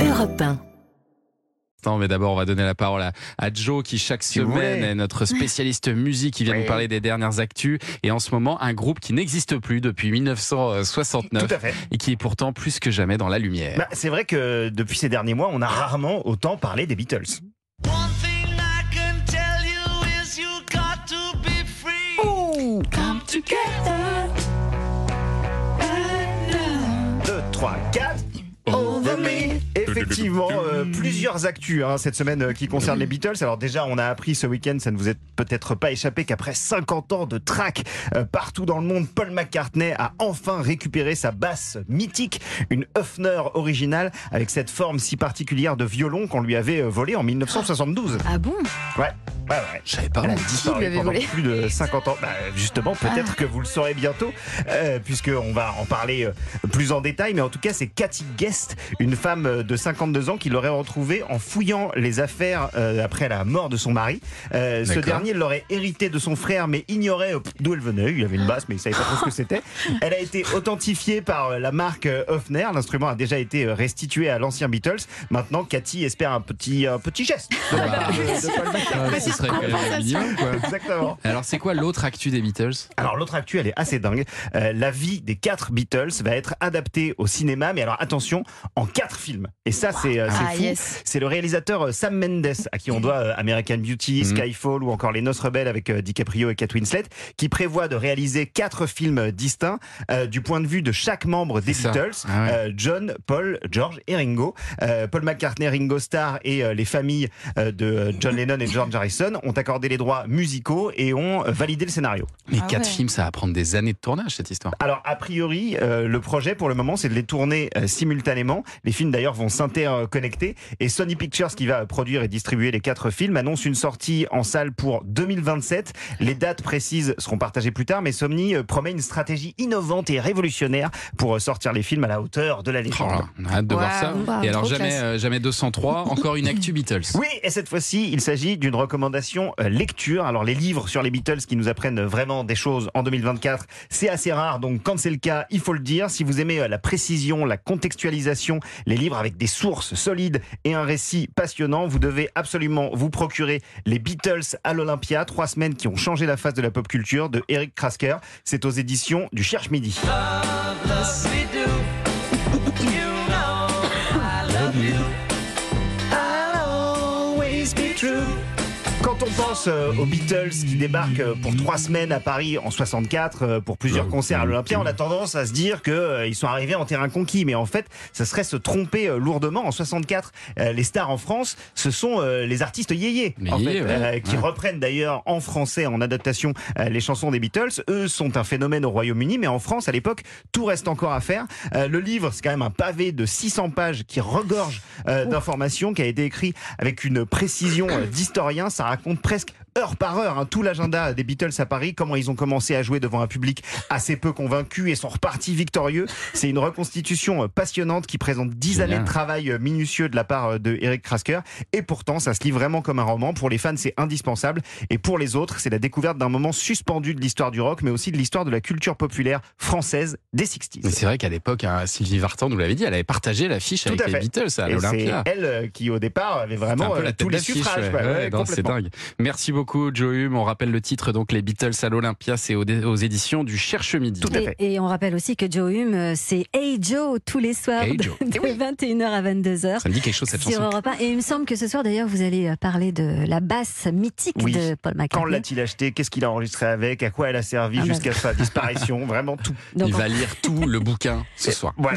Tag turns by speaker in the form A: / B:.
A: Europe 1.
B: Non, mais d'abord, on va donner la parole à, à Joe, qui chaque semaine est notre spécialiste musique, qui vient
C: Oui.
B: nous parler des dernières actus. Et en ce moment, un groupe qui n'existe plus depuis 1969
C: Tout à fait.
B: et qui est pourtant plus que jamais dans la lumière.
C: Bah, c'est vrai que depuis ces derniers mois, on a rarement autant parlé des Beatles.
D: One thing I can tell you is you got to be free. Come together.
C: 2, 3, 4. Effectivement, euh, plusieurs actus hein, cette semaine euh, qui concernent les Beatles. Alors déjà, on a appris ce week-end, ça ne vous est peut-être pas échappé, qu'après 50 ans de track euh, partout dans le monde, Paul McCartney a enfin récupéré sa basse mythique, une Höfner originale avec cette forme si particulière de violon qu'on lui avait euh, volée en 1972.
E: Ah bon?
C: Ouais, ouais, ouais.
B: Je savais pas.
C: Elle a disparu pendant
E: volé
C: plus de 50 ans. Bah, justement, peut-être que vous le saurez bientôt, euh, puisqu'on va en parler euh, plus en détail. Mais en tout cas, c'est Cathy Guest, une femme euh, de 52 ans, qui l'aurait retrouvée en fouillant les affaires euh, après la mort de son mari. Euh, ce dernier l'aurait hérité de son frère, mais ignorait d'où elle venait. Il avait une basse, mais il savait pas trop ce que c'était. Elle a été authentifiée par la marque Hofner. L'instrument a déjà été restitué à l'ancien Beatles. Maintenant, Cathy espère un petit, un petit geste. de de- de Paul McCartney.
B: Ce serait quand même un minimum, quoi.
C: Exactement.
B: Alors, c'est quoi l'autre actu des Beatles?
C: Alors l'autre actu, elle est assez dingue. Euh, la vie des quatre Beatles va être adaptée au cinéma, mais alors attention, en quatre films. Et ça, c'est euh,
E: Ah
C: fou.
E: yes.
C: C'est le réalisateur euh, Sam Mendes, à qui on doit euh, American Beauty,
B: Mhm.
C: Skyfall ou encore Les Noces Rebelles avec DiCaprio et Kate Winslet, qui prévoit de réaliser quatre films distincts euh, du point de vue de chaque membre des. Beatles.
B: Ah ouais.
C: Euh, John, Paul, George et Ringo. Euh, Paul McCartney, Ringo Starr et euh, les familles euh, de John Lennon et George Harrison ont accordé les droits musicaux et ont validé le scénario.
B: Mais
E: Ah
B: quatre
E: ouais.
B: films, ça va prendre des années de tournage, cette histoire.
C: Alors, a priori, euh, le projet pour le moment, c'est de les tourner euh, simultanément. Les films d'ailleurs vont s'interconnecter. Et Sony Pictures, qui va produire et distribuer les quatre films, annonce une sortie en salle pour 2027. Les dates précises seront partagées plus tard, mais Sony euh, promet une stratégie innovante et révolutionnaire pour euh, sortir les films à la hauteur de la
B: Oh
C: légende.
B: là, on a hâte de voir ça. Et alors, jamais, euh, jamais 203, encore une actu Beatles.
C: Oui, et cette fois-ci, il s'agit d'une recommandation euh, lecture. Alors, les livres sur les Beatles qui nous apprennent vraiment des choses en 2024, c'est assez rare. Donc, quand c'est le cas, il faut le dire. Si vous aimez euh, la précision, la contextualisation, les livres avec des sources solides et un récit passionnant, vous devez absolument vous procurer les Beatles à l'Olympia, trois semaines qui ont changé la face de la pop culture de Eric Krasker. C'est aux éditions du Cherche Midi.
D: Us
C: pense euh, aux Beatles qui débarquent euh, pour trois semaines à Paris en 64 euh, pour plusieurs concerts à l'Olympia, on a tendance à se dire que euh, ils sont arrivés en terrain conquis. Mais en fait, ça serait se tromper euh, lourdement. En 64, euh, les stars en France, ce sont euh, les artistes yéyés,
B: Les
C: en fait,
B: yéyés, ouais.
C: euh, qui
B: Ouais.
C: reprennent d'ailleurs en français, en adaptation, euh, les chansons des Beatles. Eux sont un phénomène au Royaume-Uni, mais en France, à l'époque, tout reste encore à faire. Euh, le livre, c'est quand même un pavé de 600 pages qui regorge euh, d'informations, qui a été écrit avec une précision d'historien. Ça raconte presque heure par heure hein, tout l'agenda des Beatles à Paris, comment ils ont commencé à jouer devant un public assez peu convaincu et sont repartis victorieux. C'est une reconstitution euh, passionnante qui présente 10
B: Génial.
C: années de travail euh, minutieux de la part euh, de Eric Krasker. Et pourtant, ça se lit vraiment comme un roman. Pour les fans, c'est indispensable. Et pour les autres, c'est la découverte d'un moment suspendu de l'histoire du rock, mais aussi de l'histoire de la culture populaire française des 60s.
B: Mais c'est vrai qu'à l'époque, hein, Sylvie Vartan nous l'avait dit, elle avait partagé l'affiche
C: Tout
B: avec les. Beatles à
C: Et c'est
B: l'Olympia.
C: elle qui, au départ, avait vraiment euh, tous les suffrages.
B: ouais. c'est dingue. Merci beaucoup, Joe Hume. On rappelle le titre, donc, les Beatles à l'Olympia, c'est aux, aux éditions du Cherche Midi.
C: Tout à fait.
E: Et, et on rappelle aussi que Joe Hume, euh, c'est Hey Joe tous les soirs
B: Hey
E: de,
B: Joe.
E: de 21h à 22h.
B: Ça me dit quelque chose, cette
E: Sur
B: chanson.
E: Europe 1. Et il me semble que ce soir, d'ailleurs, vous allez euh, parler de la basse mythique
C: Oui.
E: de Paul
C: Quand
E: McCartney.
C: l'a-t-il acheté? Qu'est-ce qu'il a enregistré avec? À quoi elle a servi
E: Ah
C: jusqu'à sa disparition? Vraiment tout.
E: Donc,
B: Il va lire tout le bouquin ce soir.
C: Voilà.